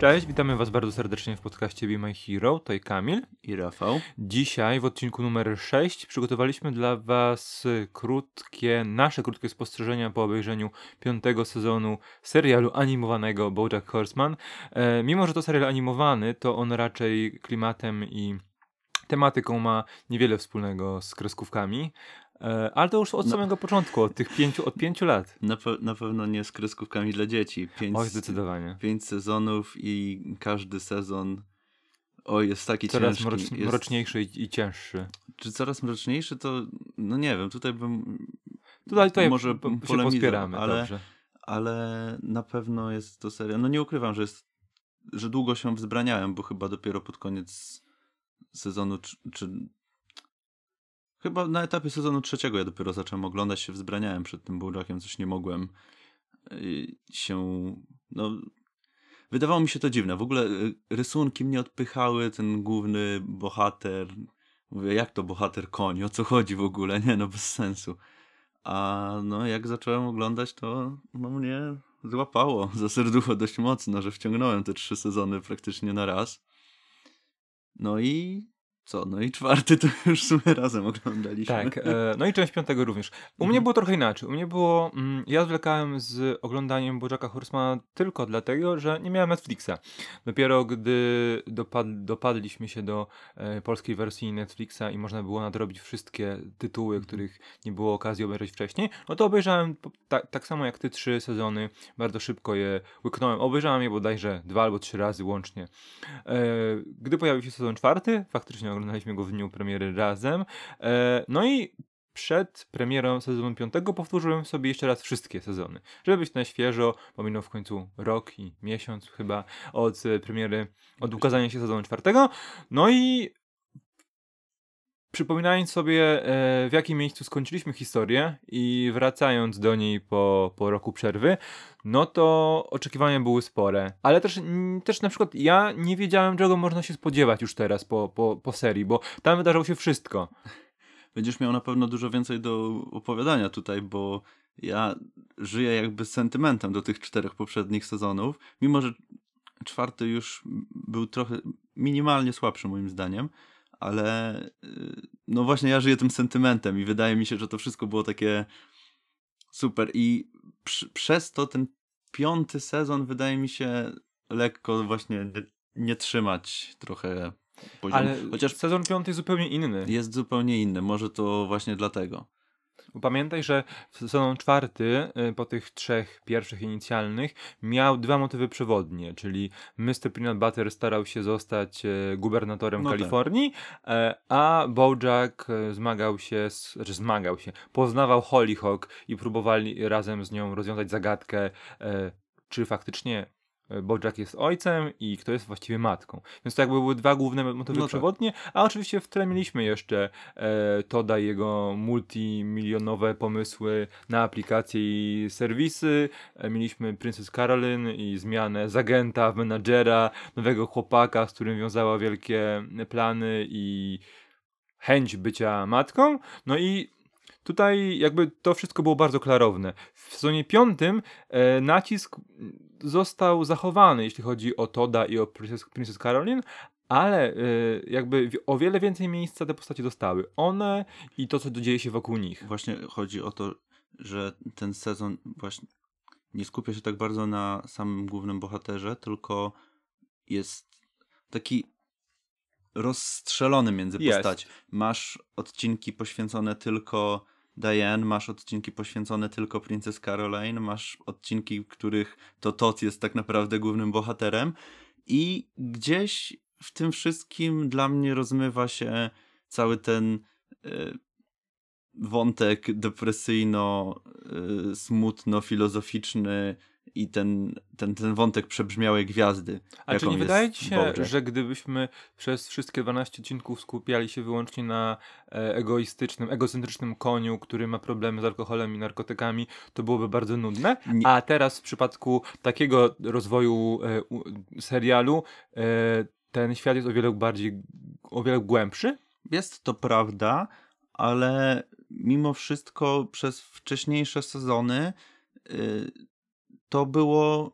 Cześć, witamy Was bardzo serdecznie w podcaście Be My Hero. To i Kamil. I Rafał. Dzisiaj w odcinku numer 6 przygotowaliśmy dla Was krótkie, nasze krótkie spostrzeżenia po obejrzeniu piątego sezonu serialu animowanego BoJack Horseman. E, mimo, że to serial animowany, to on raczej klimatem i tematyką ma niewiele wspólnego z kreskówkami. E, ale to już od No. samego początku, od tych pięciu, od pięciu lat. Na, pe- na pewno nie z kreskówkami dla dzieci. Pięć, Oj, zdecydowanie. pięć sezonów i każdy sezon o jest taki Coraz ciężki. mrocz, jest, mroczniejszy i, i cięższy. Czy coraz mroczniejszy to, no nie wiem, tutaj bym Tutaj, tutaj może po- się pospieramy, ale, dobrze. ale na pewno jest to seria. No nie ukrywam, że jest, że długo się wzbraniałem, bo chyba dopiero pod koniec sezonu, czy, czy chyba na etapie sezonu trzeciego ja dopiero zacząłem oglądać się, wzbraniałem przed tym Bojackiem, coś nie mogłem się, no wydawało mi się to dziwne. W ogóle y, rysunki mnie odpychały, ten główny bohater, mówię, jak to bohater koń, o co chodzi w ogóle, nie no, bez sensu. A no, jak zacząłem oglądać, to no, mnie złapało za serducho dość mocno, że wciągnąłem te trzy sezony praktycznie na raz. No i co? No i czwarty to już w sumie razem oglądaliśmy. Tak, e, no i część piątego również. U mnie Mhm. było trochę inaczej. U mnie było, mm, ja zwlekałem z oglądaniem Bojacka Horsemana tylko dlatego, że nie miałem Netflixa. Dopiero gdy dopad, dopadliśmy się do e, polskiej wersji Netflixa i można było nadrobić wszystkie tytuły, Mhm. których nie było okazji obejrzeć wcześniej, no to obejrzałem ta, tak samo jak ty trzy sezony, bardzo szybko je łyknąłem. Obejrzałem je bodajże dwa albo trzy razy łącznie. E, gdy pojawił się sezon czwarty, faktycznie oglądaliśmy go w dniu premiery razem. E, no i przed premierą sezonu piątego powtórzyłem sobie jeszcze raz wszystkie sezony, żeby być na świeżo, bo minął w końcu rok i miesiąc chyba od e, premiery, od ukazania się sezonu czwartego. No i przypominając sobie e, w jakim miejscu skończyliśmy historię i wracając do niej po, po roku przerwy, no to oczekiwania były spore. Ale też, też na przykład ja nie wiedziałem, czego można się spodziewać już teraz po, po, po serii, bo tam wydarzało się wszystko. Będziesz miał na pewno dużo więcej do opowiadania tutaj, bo ja żyję jakby z sentymentem do tych czterech poprzednich sezonów, mimo że czwarty już był trochę minimalnie słabszy moim zdaniem, ale y, no właśnie ja żyję tym sentymentem i wydaje mi się, że to wszystko było takie super i przez to ten piąty sezon wydaje mi się lekko właśnie nie, nie trzymać trochę poziomu. Ale Chociaż sezon piąty jest zupełnie inny. jest zupełnie inny, może to właśnie dlatego. Pamiętaj, że sezon czwarty, y, po tych trzech pierwszych inicjalnych, miał dwa motywy przewodnie, czyli Mr. Peanut Butter starał się zostać e, gubernatorem No tak. Kalifornii, e, a Bojack e, zmagał się, z, znaczy zmagał się, poznawał Hollyhock i próbowali razem z nią rozwiązać zagadkę, e, czy faktycznie Bojack jest ojcem i kto jest właściwie matką. Więc to jakby były dwa główne motywy No tak. przewodnie, a oczywiście w tle mieliśmy jeszcze e, Toda i jego multimilionowe pomysły na aplikacje i serwisy. E, mieliśmy Princess Carolyn i zmianę z agenta w menadżera, nowego chłopaka, z którym wiązała wielkie plany i chęć bycia matką. No i tutaj jakby to wszystko było bardzo klarowne. W sezonie piątym e, nacisk został zachowany, jeśli chodzi o Toda i o Princess, Princess Caroline, ale y, jakby o wiele więcej miejsca te postacie dostały. One i to, co dzieje się wokół nich. Właśnie chodzi o to, że ten sezon właśnie nie skupia się tak bardzo na samym głównym bohaterze, tylko jest taki rozstrzelony między postaci. Masz odcinki poświęcone tylko Diane, masz odcinki poświęcone tylko Princess Caroline, masz odcinki, w których to Todd jest tak naprawdę głównym bohaterem. I gdzieś w tym wszystkim dla mnie rozmywa się cały ten e, wątek depresyjno, y, smutno, filozoficzny i ten, ten, ten wątek przebrzmiałej gwiazdy. A czy nie wydaje ci się, Bojack. że gdybyśmy przez wszystkie 12 odcinków skupiali się wyłącznie na e, egoistycznym, egocentrycznym koniu, który ma problemy z alkoholem i narkotykami, to byłoby bardzo nudne? Nie- A teraz w przypadku takiego rozwoju e, serialu e, ten świat jest o wiele bardziej, o wiele głębszy? Jest to prawda, ale mimo wszystko przez wcześniejsze sezony y, to było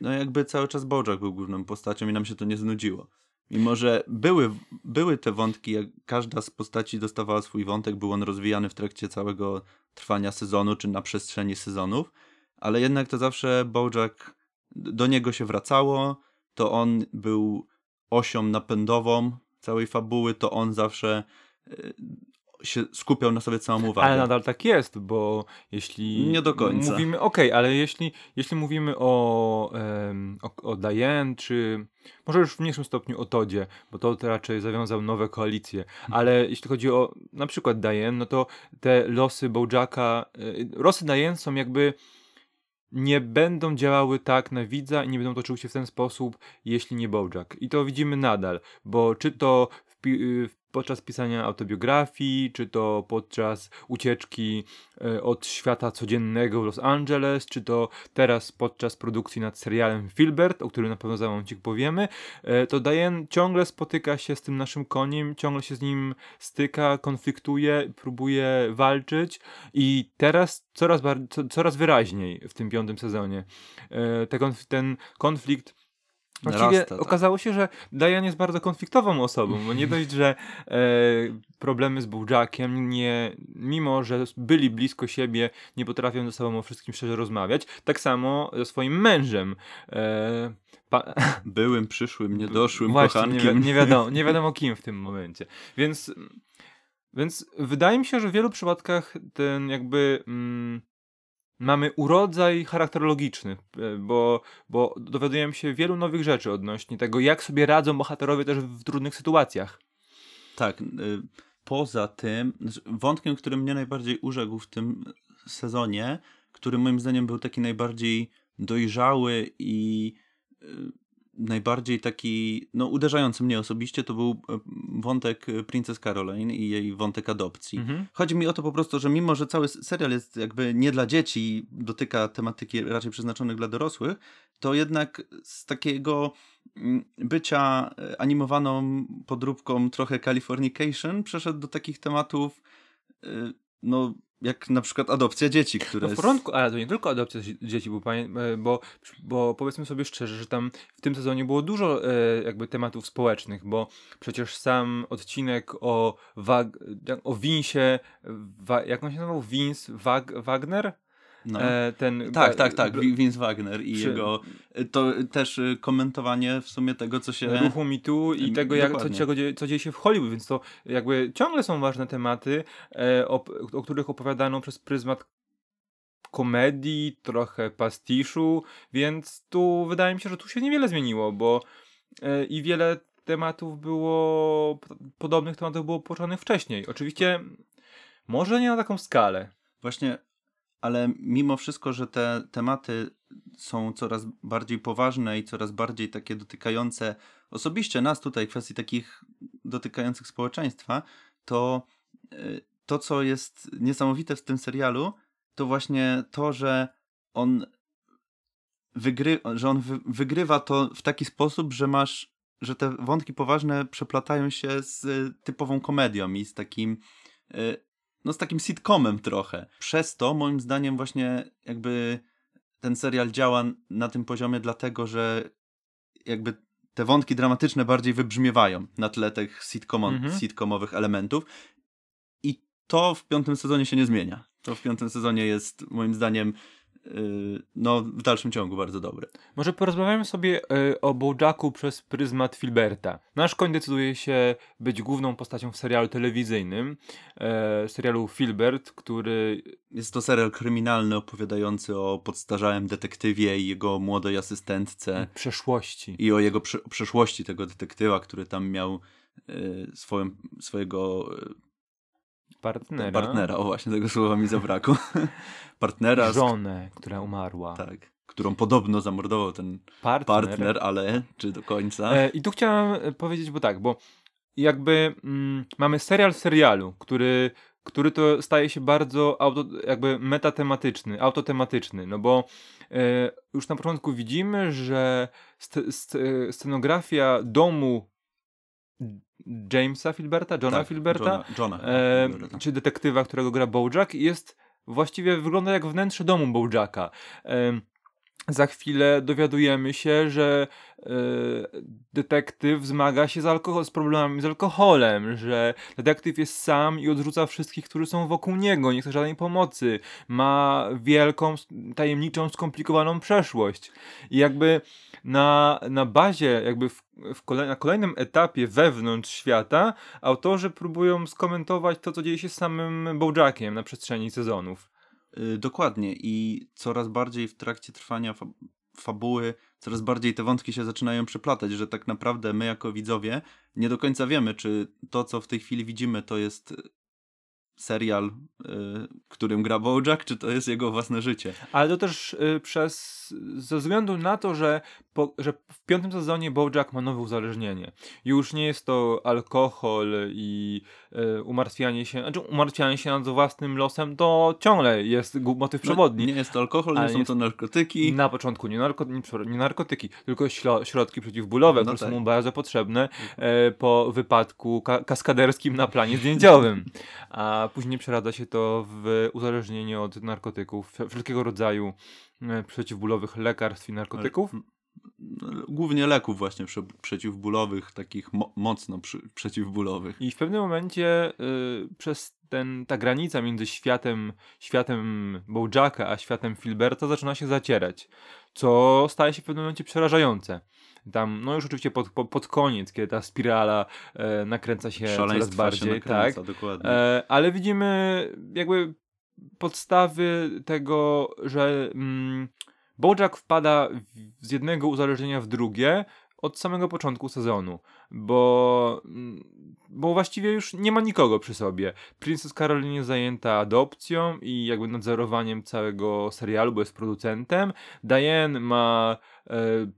no jakby cały czas Bojack był główną postacią i nam się to nie znudziło. Mimo, że były, były te wątki, jak każda z postaci dostawała swój wątek, był on rozwijany w trakcie całego trwania sezonu, czy na przestrzeni sezonów, ale jednak to zawsze Bojack, do niego się wracało, to on był osią napędową całej fabuły, to on zawsze y, się skupiał na sobie całą uwagę. Ale nadal tak jest, bo jeśli. Nie do końca. Mówimy, okej, ale jeśli, jeśli mówimy o, em, o, o Diane, czy może już w mniejszym stopniu o Todzie, bo to raczej zawiązał nowe koalicje, ale jeśli chodzi o na przykład Diane, no to te losy Bojacka, y, losy Diane są jakby nie będą działały tak na widza i nie będą toczyły się w ten sposób, jeśli nie Bojack. I to widzimy nadal, bo czy to w, y, podczas pisania autobiografii, czy to podczas ucieczki e, od świata codziennego w Los Angeles, czy to teraz podczas produkcji nad serialem Filbert, o którym na pewno za momencik powiemy, e, to Diane ciągle spotyka się z tym naszym koniem, ciągle się z nim styka, konfliktuje, próbuje walczyć i teraz coraz, coraz wyraźniej w tym piątym sezonie. E, ten konflikt Właściwie tak. okazało się, że Diane jest bardzo konfliktową osobą, bo nie dość, że e, problemy z Bojackiem, nie, mimo że byli blisko siebie, nie potrafią ze sobą o wszystkim szczerze rozmawiać, tak samo ze swoim mężem. E, pa, Byłym, przyszłym, niedoszłym Właśnie, nie, kochankiem. nie, wiadomo, nie wiadomo kim w tym momencie. Więc, więc wydaje mi się, że w wielu przypadkach ten jakby mm, mamy urodzaj charakterologiczny, e, bo, bo dowiadujemy się wielu nowych rzeczy odnośnie tego, jak sobie radzą bohaterowie też w trudnych sytuacjach. Tak. y, Poza tym, wątkiem, który mnie najbardziej urzekł w tym sezonie, który moim zdaniem był taki najbardziej dojrzały i y, najbardziej taki, no uderzający mnie osobiście, to był y, wątek y, Princess Caroline i jej wątek adopcji. Mhm. Chodzi mi o to po prostu, że mimo, że cały serial jest jakby nie dla dzieci, dotyka tematyki raczej przeznaczonych dla dorosłych, to jednak z takiego mm, bycia e, animowaną podróbką trochę Californication przeszedł do takich tematów, e, no jak na przykład adopcja dzieci, które... No w porządku, ale to nie tylko adopcja zi- dzieci, bo, e, bo, bo powiedzmy sobie szczerze, że tam w tym sezonie było dużo e, jakby tematów społecznych, bo przecież sam odcinek o, Wag, o Vincie, wa, jak on się nazywał? Vince Wag, Wagner? No. E, ten, tak, tak, tak, Vince Wagner i jego... To też e, komentowanie w sumie tego, co się... ruchu MeToo i tego, jak, co, czego, co dzieje się w Hollywood, więc to jakby ciągle są ważne tematy, e, o, o których opowiadano przez pryzmat komedii, trochę pastiszu, więc tu wydaje mi się, że tu się niewiele zmieniło, bo e, i wiele tematów było, podobnych tematów było poruszanych wcześniej. Oczywiście może nie na taką skalę. Właśnie, ale mimo wszystko, że te tematy są coraz bardziej poważne i coraz bardziej takie dotykające osobiście nas tutaj, kwestii takich dotykających społeczeństwa, to y, to, co jest niesamowite w tym serialu, to właśnie to, że on wygry, że on wy, wygrywa to w taki sposób, że masz, że te wątki poważne przeplatają się z typową komedią i z takim y, no z takim sitcomem trochę. Przez to moim zdaniem właśnie jakby ten serial działa na tym poziomie dlatego, że jakby te wątki dramatyczne bardziej wybrzmiewają na tle tych sitcomo- Mhm. sitcomowych elementów i to w piątym sezonie się nie zmienia. To w piątym sezonie jest moim zdaniem no w dalszym ciągu bardzo dobre. Może porozmawiamy sobie e, o Bojacku przez pryzmat Filberta. Nasz koń decyduje się być główną postacią w serialu telewizyjnym, e, serialu Filbert, który Jest to serial kryminalny opowiadający o podstarzałym detektywie i jego młodej asystentce. przeszłości. i o jego prze- przeszłości tego detektywa, który tam miał y, swoją, swojego y, Partnera. partnera, o właśnie tego słowa mi zabrakło, partnera, Żonę, która umarła. tak, którą podobno zamordował ten Partner. partner, ale czy do końca? E, I tu chciałem e, powiedzieć, bo tak, bo jakby mm, mamy serial w serialu, który, który to staje się bardzo auto, jakby metatematyczny, autotematyczny, no bo e, już na początku widzimy, że st, st, scenografia domu Jamesa Filberta, Johna tak, Filberta, Johna, Johna e, Filberta. czy detektywa, którego gra Bojack, jest właściwie wygląda jak wnętrze domu Bojacka. E, za chwilę dowiadujemy się, że e, detektyw zmaga się z, alkohol, z problemami z alkoholem, że detektyw jest sam i odrzuca wszystkich, którzy są wokół niego, nie chce żadnej pomocy, ma wielką, tajemniczą, skomplikowaną przeszłość. I jakby na, na bazie, jakby w, w kolej, na kolejnym etapie wewnątrz świata, autorzy próbują skomentować to, co dzieje się z samym Bojackiem na przestrzeni sezonów. Y, Dokładnie. I coraz bardziej w trakcie trwania fa fabuły, coraz bardziej te wątki się zaczynają przeplatać, że tak naprawdę my jako widzowie nie do końca wiemy, czy to, co w tej chwili widzimy, to jest serial, y, którym gra Bojack, czy to jest jego własne życie. Ale to też y, przez, ze względu na to, że, po, że w piątym sezonie Bojack ma nowe uzależnienie. Już nie jest to alkohol i y, umartwianie się, znaczy umartwianie się nad własnym losem, to ciągle jest motyw przewodni. No, nie jest to alkohol, nie są to narkotyki. Na początku nie, narko, nie, nie narkotyki, tylko ślo, środki przeciwbólowe, No które tak. są mu bardzo potrzebne e, po wypadku ka kaskaderskim na planie zdjęciowym. A później przeradza się to w uzależnienie od narkotyków, wszelkiego rodzaju e, przeciwbólowych lekarstw i narkotyków. Głównie leków właśnie prze przeciwbólowych, takich mo mocno przeciwbólowych. I w pewnym momencie y, przez ten, ta granica między światem, światem Bojacka a światem Filberta zaczyna się zacierać, co staje się w pewnym momencie przerażające. Tam, no już oczywiście pod, pod, pod koniec, kiedy ta spirala e, nakręca się coraz bardziej, się nakręca, tak. dokładnie. E, ale widzimy jakby podstawy tego, że mm, Bojack wpada w, z jednego uzależnienia w drugie od samego początku sezonu, bo, mm, bo właściwie już nie ma nikogo przy sobie. Princess Caroline jest zajęta adopcją i jakby nadzorowaniem całego serialu, bo jest producentem. Diane ma e,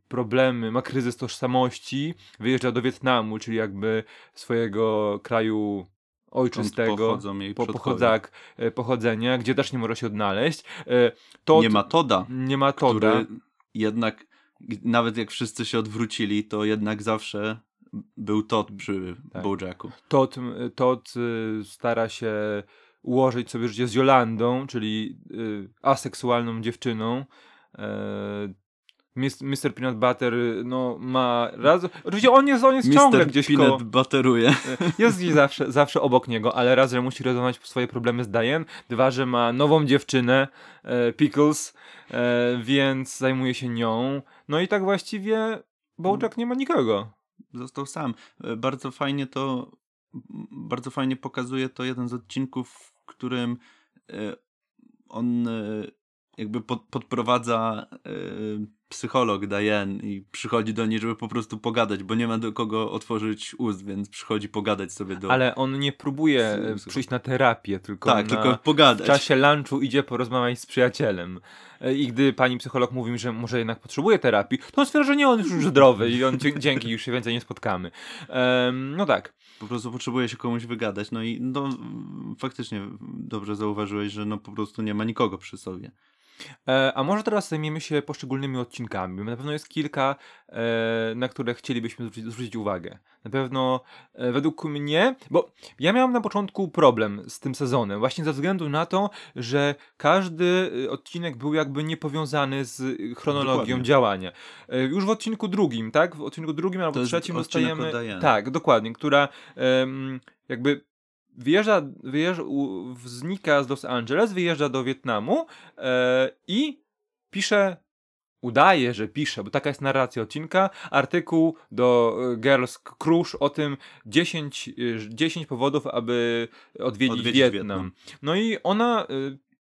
problemy, ma kryzys tożsamości, wyjeżdża do Wietnamu, czyli jakby swojego kraju ojczystego, po, pochodzak, e, pochodzenia, gdzie też nie może się odnaleźć. E, To Nie ma Toda, nie ma Toda. który jednak, nawet jak wszyscy się odwrócili, to jednak zawsze był Todd przy Tak. Bojacku. Todd, Todd y, stara się ułożyć sobie życie z Jolandą, czyli y, aseksualną dziewczyną. Mr. Peanut Butter y, no, ma raz. Oczywiście on jest, on jest ciągle Mister gdzieś Peanut koło. bateruje. Jest gdzieś zawsze, zawsze obok niego, ale raz, że musi rozwiązać swoje problemy z Diane, dwa, że ma nową dziewczynę, e, Pickles, e, więc zajmuje się nią. No i tak właściwie Bojack nie ma nikogo. Został sam. E, Bardzo fajnie to, bardzo fajnie pokazuje to jeden z odcinków, w którym e, on e, jakby pod, podprowadza e, psycholog Diane i przychodzi do niej, żeby po prostu pogadać, bo nie ma do kogo otworzyć ust, więc przychodzi pogadać sobie do... Ale on nie próbuje e, przyjść na terapię, tylko tak, na... tylko w pogadać. czasie lunchu idzie porozmawiać z przyjacielem. E, I gdy pani psycholog mówi mi, że może jednak potrzebuje terapii, to on stwierdza, że nie, on już zdrowy i on dzięki, już się więcej nie spotkamy. Em, no tak. Po prostu potrzebuje się komuś wygadać. No i no, faktycznie dobrze zauważyłeś, że no po prostu nie ma nikogo przy sobie. E, a może teraz zajmiemy się poszczególnymi odcinkami. Na pewno jest kilka, e, na które chcielibyśmy zwrócić, zwrócić uwagę. Na pewno e, według mnie, bo ja miałem na początku problem z tym sezonem, właśnie ze względu na to, że każdy odcinek był jakby niepowiązany z chronologią Dokładnie. działania. Już w odcinku drugim, tak? W odcinku drugim albo To trzecim dostajemy. Tak, dokładnie, która jakby wyjeżdża, wyjeżdża u, znika z Los Angeles, wyjeżdża do Wietnamu e, i pisze, udaje, że pisze, bo taka jest narracja odcinka, artykuł do e, Girls Cruise o tym 10, e, 10 powodów, aby odwiedzić, Odwiedzić Wietnam. Wietnam. No i ona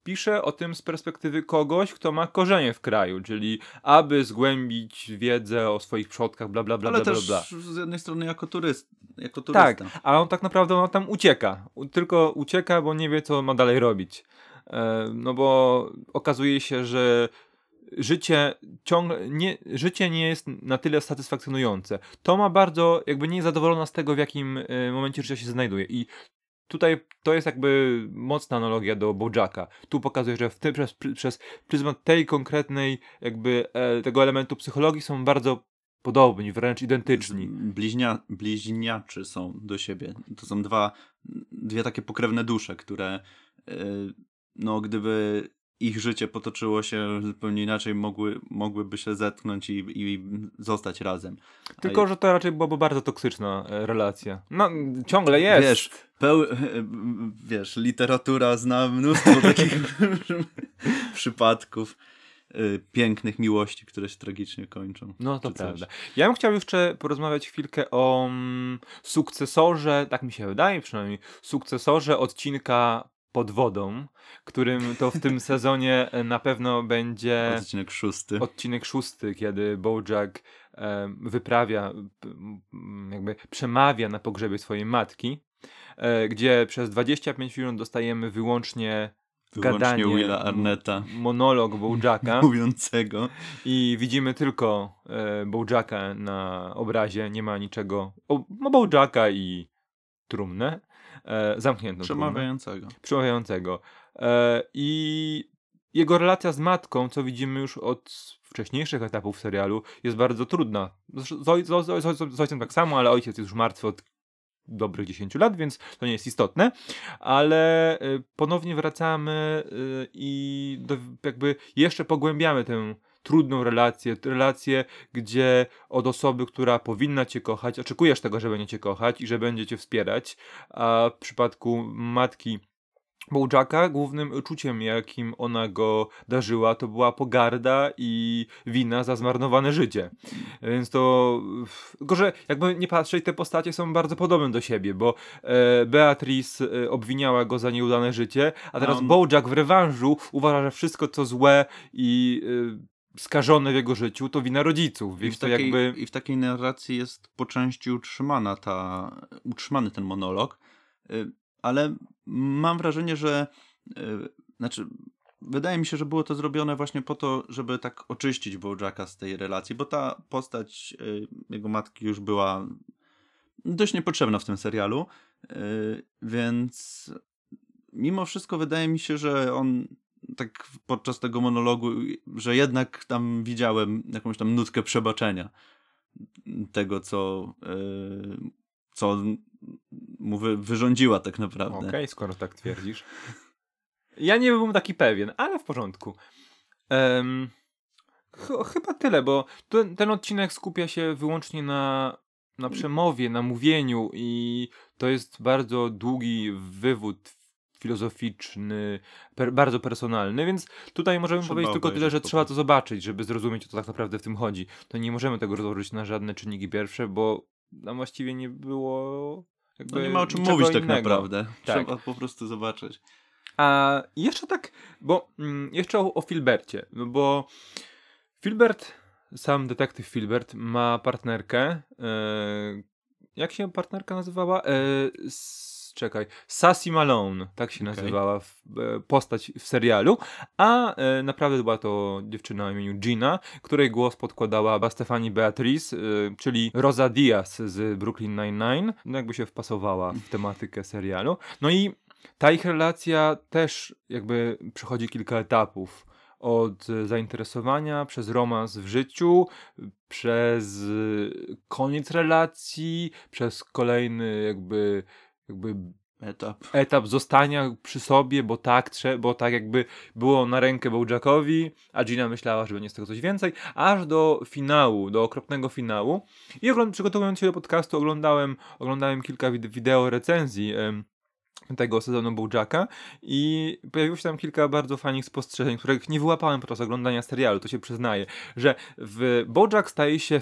pisze o tym z perspektywy kogoś, kto ma korzenie w kraju, czyli aby zgłębić wiedzę o swoich przodkach, bla bla bla Ale bla, też bla, bla. z jednej strony jako turyst, jako turysta. Tak, a on tak naprawdę on tam ucieka. Tylko ucieka, bo nie wie, co ma dalej robić. E, no bo okazuje się, że życie ciągle nie, życie nie jest na tyle satysfakcjonujące. To ma bardzo, jakby nie jest zadowolona z tego, w jakim e, momencie życia się znajduje. I tutaj to jest jakby mocna analogia do Bojacka. Tu pokazuje, że w tym, przez, przez pryzmat tej konkretnej jakby e, tego elementu psychologii są bardzo podobni, wręcz identyczni. Bliźnia, bliźniaczy są do siebie. To są dwa, dwie takie pokrewne dusze, które y, no gdyby ich życie potoczyło się zupełnie inaczej, mogły, mogłyby się zetknąć i, i zostać razem. A Tylko, że to raczej byłaby bardzo toksyczna e, relacja. No, ciągle jest. Wiesz, peł, wiesz, literatura zna mnóstwo takich przypadków y, pięknych miłości, które się tragicznie kończą. No to coś. prawda. Ja bym chciał jeszcze porozmawiać chwilkę o mm, sukcesorze, tak mi się wydaje przynajmniej, sukcesorze odcinka pod wodą, którym to w tym sezonie e, na pewno będzie Odcinek szósty. odcinek szósty, kiedy Bojack e, wyprawia, jakby przemawia na pogrzebie swojej matki, e, gdzie przez 25 minut dostajemy wyłącznie Wyłącznie gadanie, Willa Arnetta monolog Bojacka. Mówiącego. i widzimy tylko e, Bojacka na obrazie, nie ma niczego, o, no Bojacka i trumnę, e, zamkniętą trumnę Przemawiającego. przemawiającego. E, I jego relacja z matką, co widzimy już od wcześniejszych etapów serialu, jest bardzo trudna. Zresztą Z, oj, z, z, z, z ojcem tak samo, ale ojciec jest już martwy od dobrych 10 lat, więc to nie jest istotne. Ale e, ponownie wracamy e, i do, jakby jeszcze pogłębiamy tę trudną relację, relację, gdzie od osoby, która powinna cię kochać, oczekujesz tego, że będzie cię kochać i że będzie cię wspierać, a w przypadku matki Bojacka głównym uczuciem, jakim ona go darzyła, to była pogarda i wina za zmarnowane życie. Więc to... Tylko, że jakby nie patrzeć, te postacie są bardzo podobne do siebie, bo e, Beatrice e, obwiniała go za nieudane życie, a teraz on- Bojack w rewanżu uważa, że wszystko co złe i e, skażone w jego życiu to wina rodziców, I więc w, to takiej, jakby... I w takiej narracji jest po części utrzymana ta, utrzymany ten monolog, y, ale mam wrażenie, że y, znaczy wydaje mi się, że było to zrobione właśnie po to, żeby tak oczyścić Bojacka z tej relacji, bo ta postać y, jego matki już była dość niepotrzebna w tym serialu, więc mimo wszystko wydaje mi się, że on tak podczas tego monologu, że jednak tam widziałem jakąś tam nutkę przebaczenia tego, co, yy, co mu wy, wyrządziła tak naprawdę. Okej, skoro tak twierdzisz. Ja nie byłbym taki pewien, ale w porządku. Em, ch- chyba tyle, bo ten, ten odcinek skupia się wyłącznie na, na przemowie, na mówieniu i to jest bardzo długi wywód filozoficzny, per, bardzo personalny, więc tutaj możemy Trzeba powiedzieć tylko tyle, że trzeba to zobaczyć, żeby zrozumieć, o co tak naprawdę w tym chodzi. To nie możemy tego rozłożyć na żadne czynniki pierwsze, bo tam właściwie nie było jakby No nie ma o czym mówić tak innego. naprawdę. Tak. Trzeba po prostu zobaczyć. A jeszcze tak, bo mm, jeszcze o, o Filbercie, no bo Filbert, sam detektyw Filbert ma partnerkę. E, jak się partnerka nazywała? S, czekaj, Sassy Malone, tak się Okej. nazywała w, e, postać w serialu, a e, naprawdę była to dziewczyna o imieniu Gina, której głos podkładała Bastefani Beatrice, e, czyli Rosa Diaz z Brooklyn Nine-Nine, no jakby się wpasowała w tematykę serialu. No i ta ich relacja też jakby przechodzi kilka etapów. Od zainteresowania, przez romans w życiu, przez koniec relacji, przez kolejny jakby, jakby Etap. etap zostania przy sobie, bo tak, bo tak jakby było na rękę Bojackowi, a Gina myślała, że będzie z tego coś więcej, aż do finału, do okropnego finału. I przygotowując się do podcastu oglądałem, oglądałem kilka wid- wideo recenzji tego sezonu Bojacka i pojawiło się tam kilka bardzo fajnych spostrzeżeń, których nie wyłapałem podczas oglądania serialu, to się przyznaję, że w Bojack staje się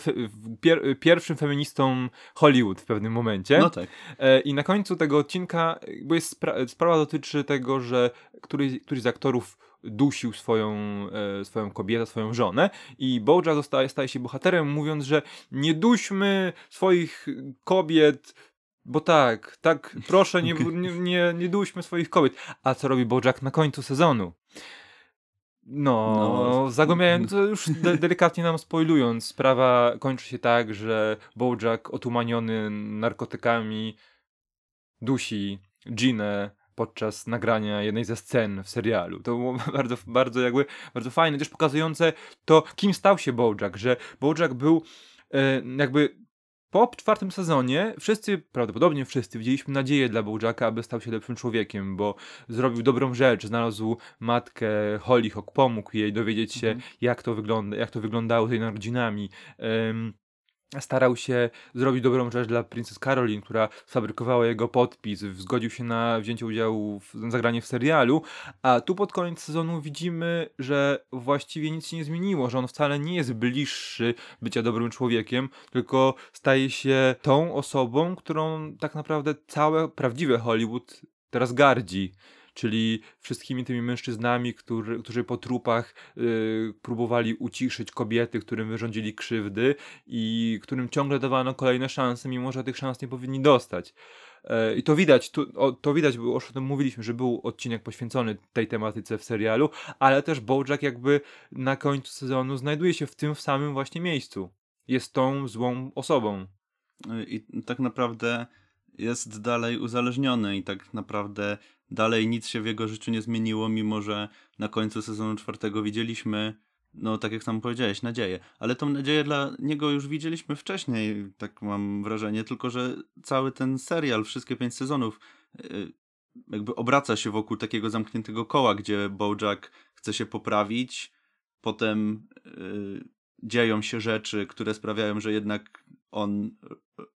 pier- pierwszym feministą Hollywood w pewnym momencie. No tak. E, I na końcu tego odcinka, bo jest spra- sprawa dotyczy tego, że któryś, któryś z aktorów dusił swoją, e, swoją kobietę, swoją żonę i Bojack zostaje, staje się bohaterem mówiąc, że nie duśmy swoich kobiet, bo tak, tak, proszę nie, nie, nie, nie duśmy swoich kobiet. A co robi Bojack na końcu sezonu? No, No. zagłębiałem to już de- delikatnie nam spoilując. Sprawa kończy się tak, że Bojack otumaniony narkotykami dusi Ginę podczas nagrania jednej ze scen w serialu. To było bardzo, bardzo jakby, bardzo fajne, też pokazujące to, kim stał się Bojack, że Bojack był e, jakby po czwartym sezonie wszyscy, prawdopodobnie wszyscy, widzieliśmy nadzieję dla Bojacka, aby stał się lepszym człowiekiem, bo zrobił dobrą rzecz, znalazł matkę Hollyhock, pomógł jej dowiedzieć się, Mhm. jak, to wygląda, jak to wyglądało z jej narodzinami. Em, starał się zrobić dobrą rzecz dla Princess Caroline, która sfabrykowała jego podpis, zgodził się na wzięcie udziału w zagranie w serialu, a tu pod koniec sezonu widzimy, że właściwie nic się nie zmieniło, że on wcale nie jest bliższy bycia dobrym człowiekiem, tylko staje się tą osobą, którą tak naprawdę całe prawdziwe Hollywood teraz gardzi. Czyli wszystkimi tymi mężczyznami, którzy, którzy po trupach y, próbowali uciszyć kobiety, którym wyrządzili krzywdy i którym ciągle dawano kolejne szanse, mimo że tych szans nie powinni dostać. E, I to widać, tu, to widać, bo już o tym mówiliśmy, że był odcinek poświęcony tej tematyce w serialu, ale też Bojack jakby na końcu sezonu znajduje się w tym samym właśnie miejscu. Jest tą złą osobą. I tak naprawdę jest dalej uzależniony i tak naprawdę dalej nic się w jego życiu nie zmieniło, mimo że na końcu sezonu czwartego widzieliśmy, no tak jak sam powiedziałeś, nadzieję. Ale tą nadzieję dla niego już widzieliśmy wcześniej, tak mam wrażenie, tylko że cały ten serial, wszystkie pięć sezonów, yy, jakby obraca się wokół takiego zamkniętego koła, gdzie Bojack chce się poprawić, potem yy, dzieją się rzeczy, które sprawiają, że jednak on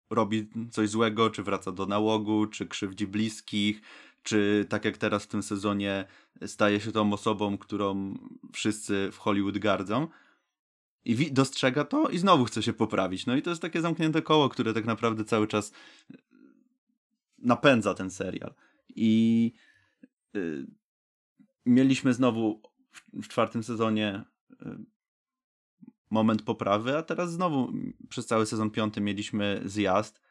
robi coś złego, czy wraca do nałogu, czy krzywdzi bliskich, czy tak jak teraz w tym sezonie staje się tą osobą, którą wszyscy w Hollywood gardzą. I dostrzega to i znowu chce się poprawić. No i to jest takie zamknięte koło, które tak naprawdę cały czas napędza ten serial. I y, mieliśmy znowu w, w czwartym sezonie y, moment poprawy, a teraz znowu przez cały sezon piąty mieliśmy zjazd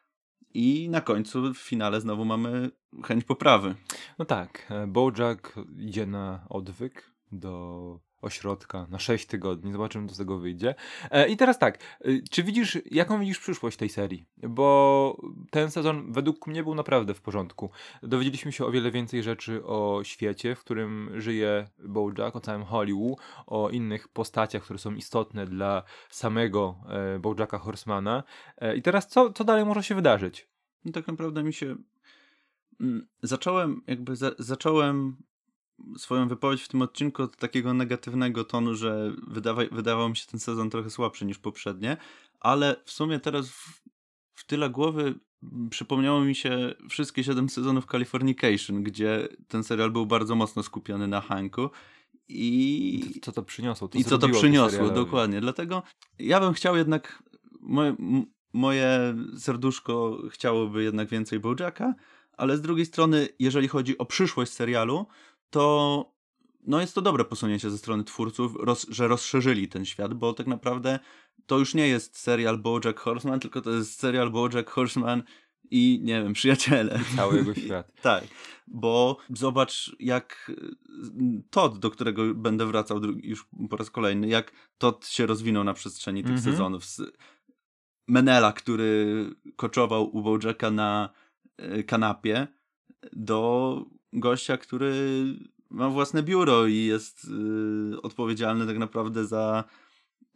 i na końcu w finale znowu mamy chęć poprawy. No tak, e, Bojack idzie na odwyk do ośrodka na 6 tygodni. Zobaczymy, co z tego wyjdzie. E, I teraz tak, y, czy widzisz, jaką widzisz przyszłość tej serii? Bo ten sezon według mnie był naprawdę w porządku. Dowiedzieliśmy się o wiele więcej rzeczy o świecie, w którym żyje Bojack, o całym Hollywood, o innych postaciach, które są istotne dla samego e, Bojacka Horsemana. E, I teraz co, co dalej może się wydarzyć? No tak naprawdę mi się. mm, Zacząłem, jakby za, zacząłem swoją wypowiedź w tym odcinku od takiego negatywnego tonu, że wydawa, wydawał mi się ten sezon trochę słabszy niż poprzednie, ale w sumie teraz w, w tyle głowy przypomniało mi się wszystkie siedem sezonów Californication, gdzie ten serial był bardzo mocno skupiony na Hanku i Co to przyniosło? i co to przyniosło, dokładnie. Dlatego ja bym chciał jednak, moje, moje serduszko chciałoby jednak więcej Bojacka, ale z drugiej strony, jeżeli chodzi o przyszłość serialu, to no jest to dobre posunięcie ze strony twórców, roz, że rozszerzyli ten świat, bo tak naprawdę to już nie jest serial Bojack Horseman, tylko to jest serial Bojack Horseman i nie wiem, przyjaciele. Cały jego świat. Tak, bo zobacz, jak y, Todd, do którego będę wracał już po raz kolejny, jak Todd się rozwinął na przestrzeni tych Mhm. sezonów. Z Menela, który koczował u Bojacka na y, kanapie, do gościa, który ma własne biuro i jest y, odpowiedzialny tak naprawdę za.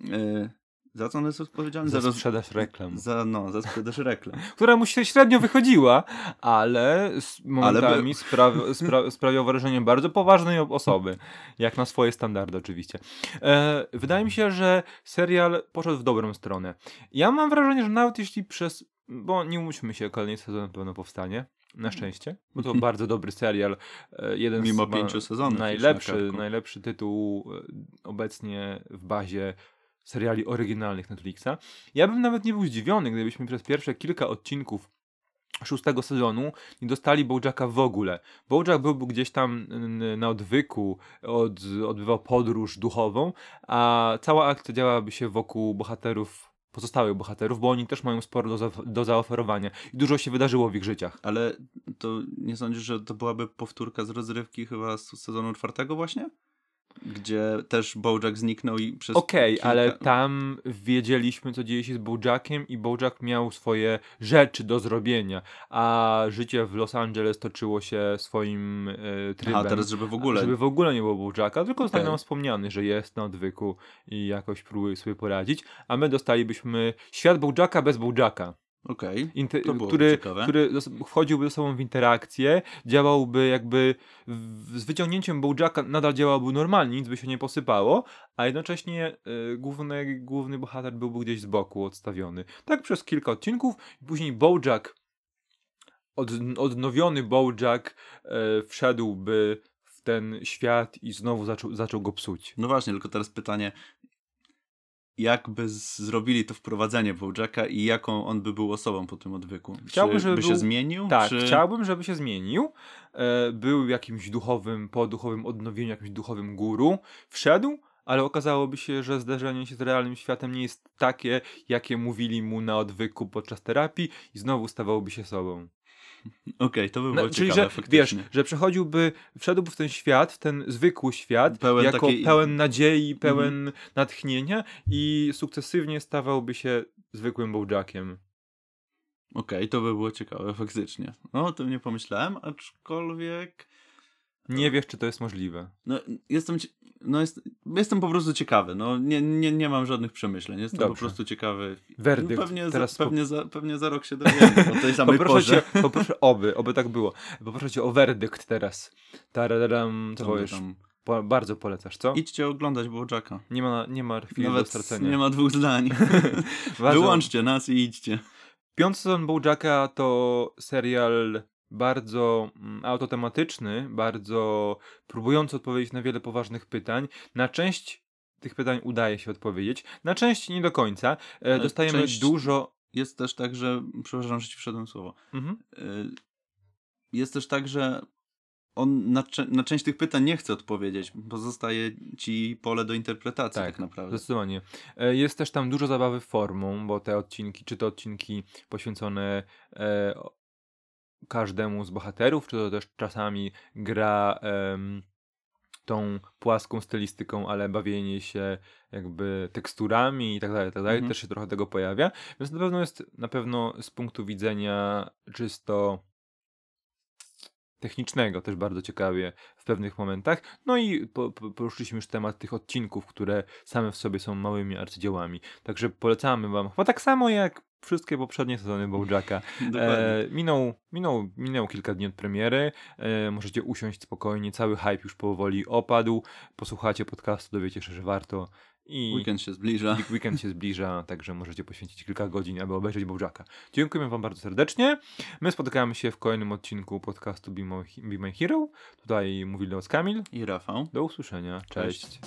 Y, za co on jest odpowiedzialny? Za roz- sprzedaż reklam. Za, no, za sprzedaż reklam. która mu się średnio wychodziła, ale momentami był. spra- spra- sprawiał wrażenie bardzo poważnej osoby, jak na swoje standardy oczywiście. E, wydaje mi się, że serial poszedł w dobrą stronę. Ja mam wrażenie, że nawet jeśli przez, bo nie umówmy się, kolejny sezon na pewno powstanie, na szczęście, bo to bardzo dobry serial, e, jeden Mimo z pięciu sezonów najlepszy, najlepszy tytuł e, obecnie w bazie seriali oryginalnych Netflixa. Ja bym nawet nie był zdziwiony, gdybyśmy przez pierwsze kilka odcinków szóstego sezonu nie dostali Bojacka w ogóle. Bojack byłby gdzieś tam na odwyku, od, odbywał podróż duchową, a cała akcja działałaby się wokół bohaterów, pozostałych bohaterów, bo oni też mają sporo do, za, do zaoferowania i dużo się wydarzyło w ich życiach. Ale to nie sądzisz, że to byłaby powtórka z rozrywki chyba z sezonu czwartego właśnie? Gdzie też Bojack zniknął i przez Okej, kilka... ale tam wiedzieliśmy, co dzieje się z Bojackiem i Bojack miał swoje rzeczy do zrobienia, a życie w Los Angeles toczyło się swoim e, trybem. Aha, teraz żeby w ogóle... Żeby w ogóle nie było Bojacka, tylko zostaje Okej. nam wspomniany, że jest na odwyku i jakoś próbuje sobie poradzić, a my dostalibyśmy świat Bojacka bez Bojacka. Okej. Inte- To było który, ciekawe. który wchodziłby ze sobą w interakcję, działałby jakby w, z wyciągnięciem Bojacka nadal działałby normalnie, nic by się nie posypało, a jednocześnie y, główny, główny bohater byłby gdzieś z boku odstawiony. Tak przez kilka odcinków, i później Bojack, od, odnowiony Bojack y, wszedłby w ten świat i znowu zaczął, zaczął go psuć. No właśnie, tylko teraz pytanie, jak by z- zrobili to wprowadzenie Bojacka i jaką on by był osobą po tym odwyku? Chciałbym, czy żeby by się był- zmienił? Tak, czy... chciałbym, żeby się zmienił. E, był jakimś duchowym, po duchowym odnowieniu, jakimś duchowym guru. Wszedł, ale okazałoby się, że zderzenie się z realnym światem nie jest takie, jakie mówili mu na odwyku podczas terapii i znowu stawałby się sobą. Okej, to by było No, czyli, ciekawe, że faktycznie. wiesz, że przechodziłby, wszedłby w ten świat, w ten zwykły świat, Pełen jako takiej- pełen nadziei, pełen natchnienia i sukcesywnie stawałby się zwykłym Bojackiem. Okej, to by było ciekawe, faktycznie. No, o tym nie pomyślałem, aczkolwiek... Nie wiesz, czy to jest możliwe. No, jestem, no jest, jestem po prostu ciekawy. No, nie, nie, nie mam żadnych przemyśleń. Jestem po Dobrze. prostu ciekawy. Werdykt. No, pewnie, Teraz za, po- pewnie, za, pewnie za rok się dowiemy o tej samej Poproszę porze. cię, poproszę, oby, oby tak było. Poproszę cię o werdykt teraz. Tararam, co powiesz? tam- Po, bardzo polecasz, co? Idźcie oglądać Bojacka. Nie ma, nie ma chwili do Nawet stracenia. nie ma dwóch zdań. Wyłączcie nas i idźcie. Piąty sezon Bojacka to serial bardzo mm, autotematyczny, bardzo próbujący odpowiedzieć na wiele poważnych pytań. Na część tych pytań udaje się odpowiedzieć, na część nie do końca. E, dostajemy część- dużo... Jest też tak, że... Przepraszam, że ci wszedłem słowo. Mhm. Y, Jest też tak, że on na, na część tych pytań nie chce odpowiedzieć. Pozostaje ci pole do interpretacji tak, Tak, naprawdę. Zdecydowanie. E, Jest też tam dużo zabawy formą, bo te odcinki, czy to odcinki poświęcone e, każdemu z bohaterów, czy to też czasami gra em, tą płaską stylistyką, ale bawienie się jakby teksturami i tak dalej, tak dalej, Mhm. też się trochę tego pojawia. Więc na pewno jest, na pewno z punktu widzenia czysto technicznego też bardzo ciekawie w pewnych momentach. No i po, po, poruszyliśmy już temat tych odcinków, które same w sobie są małymi arcydziełami. Także polecamy wam, chyba tak samo jak wszystkie poprzednie sezony Bojacka. E, minął, minął, minęło kilka dni od premiery. E, możecie usiąść spokojnie. Cały hype już powoli opadł. Posłuchacie podcastu, dowiecie się, że warto. I Weekend się zbliża. week- weekend się zbliża, także możecie poświęcić kilka godzin, aby obejrzeć Bojacka. Dziękujemy wam bardzo serdecznie. My spotykamy się w kolejnym odcinku podcastu Be My, Be My Hero. Tutaj mówili was Kamil. I Rafał. Do usłyszenia. Cześć. Cześć.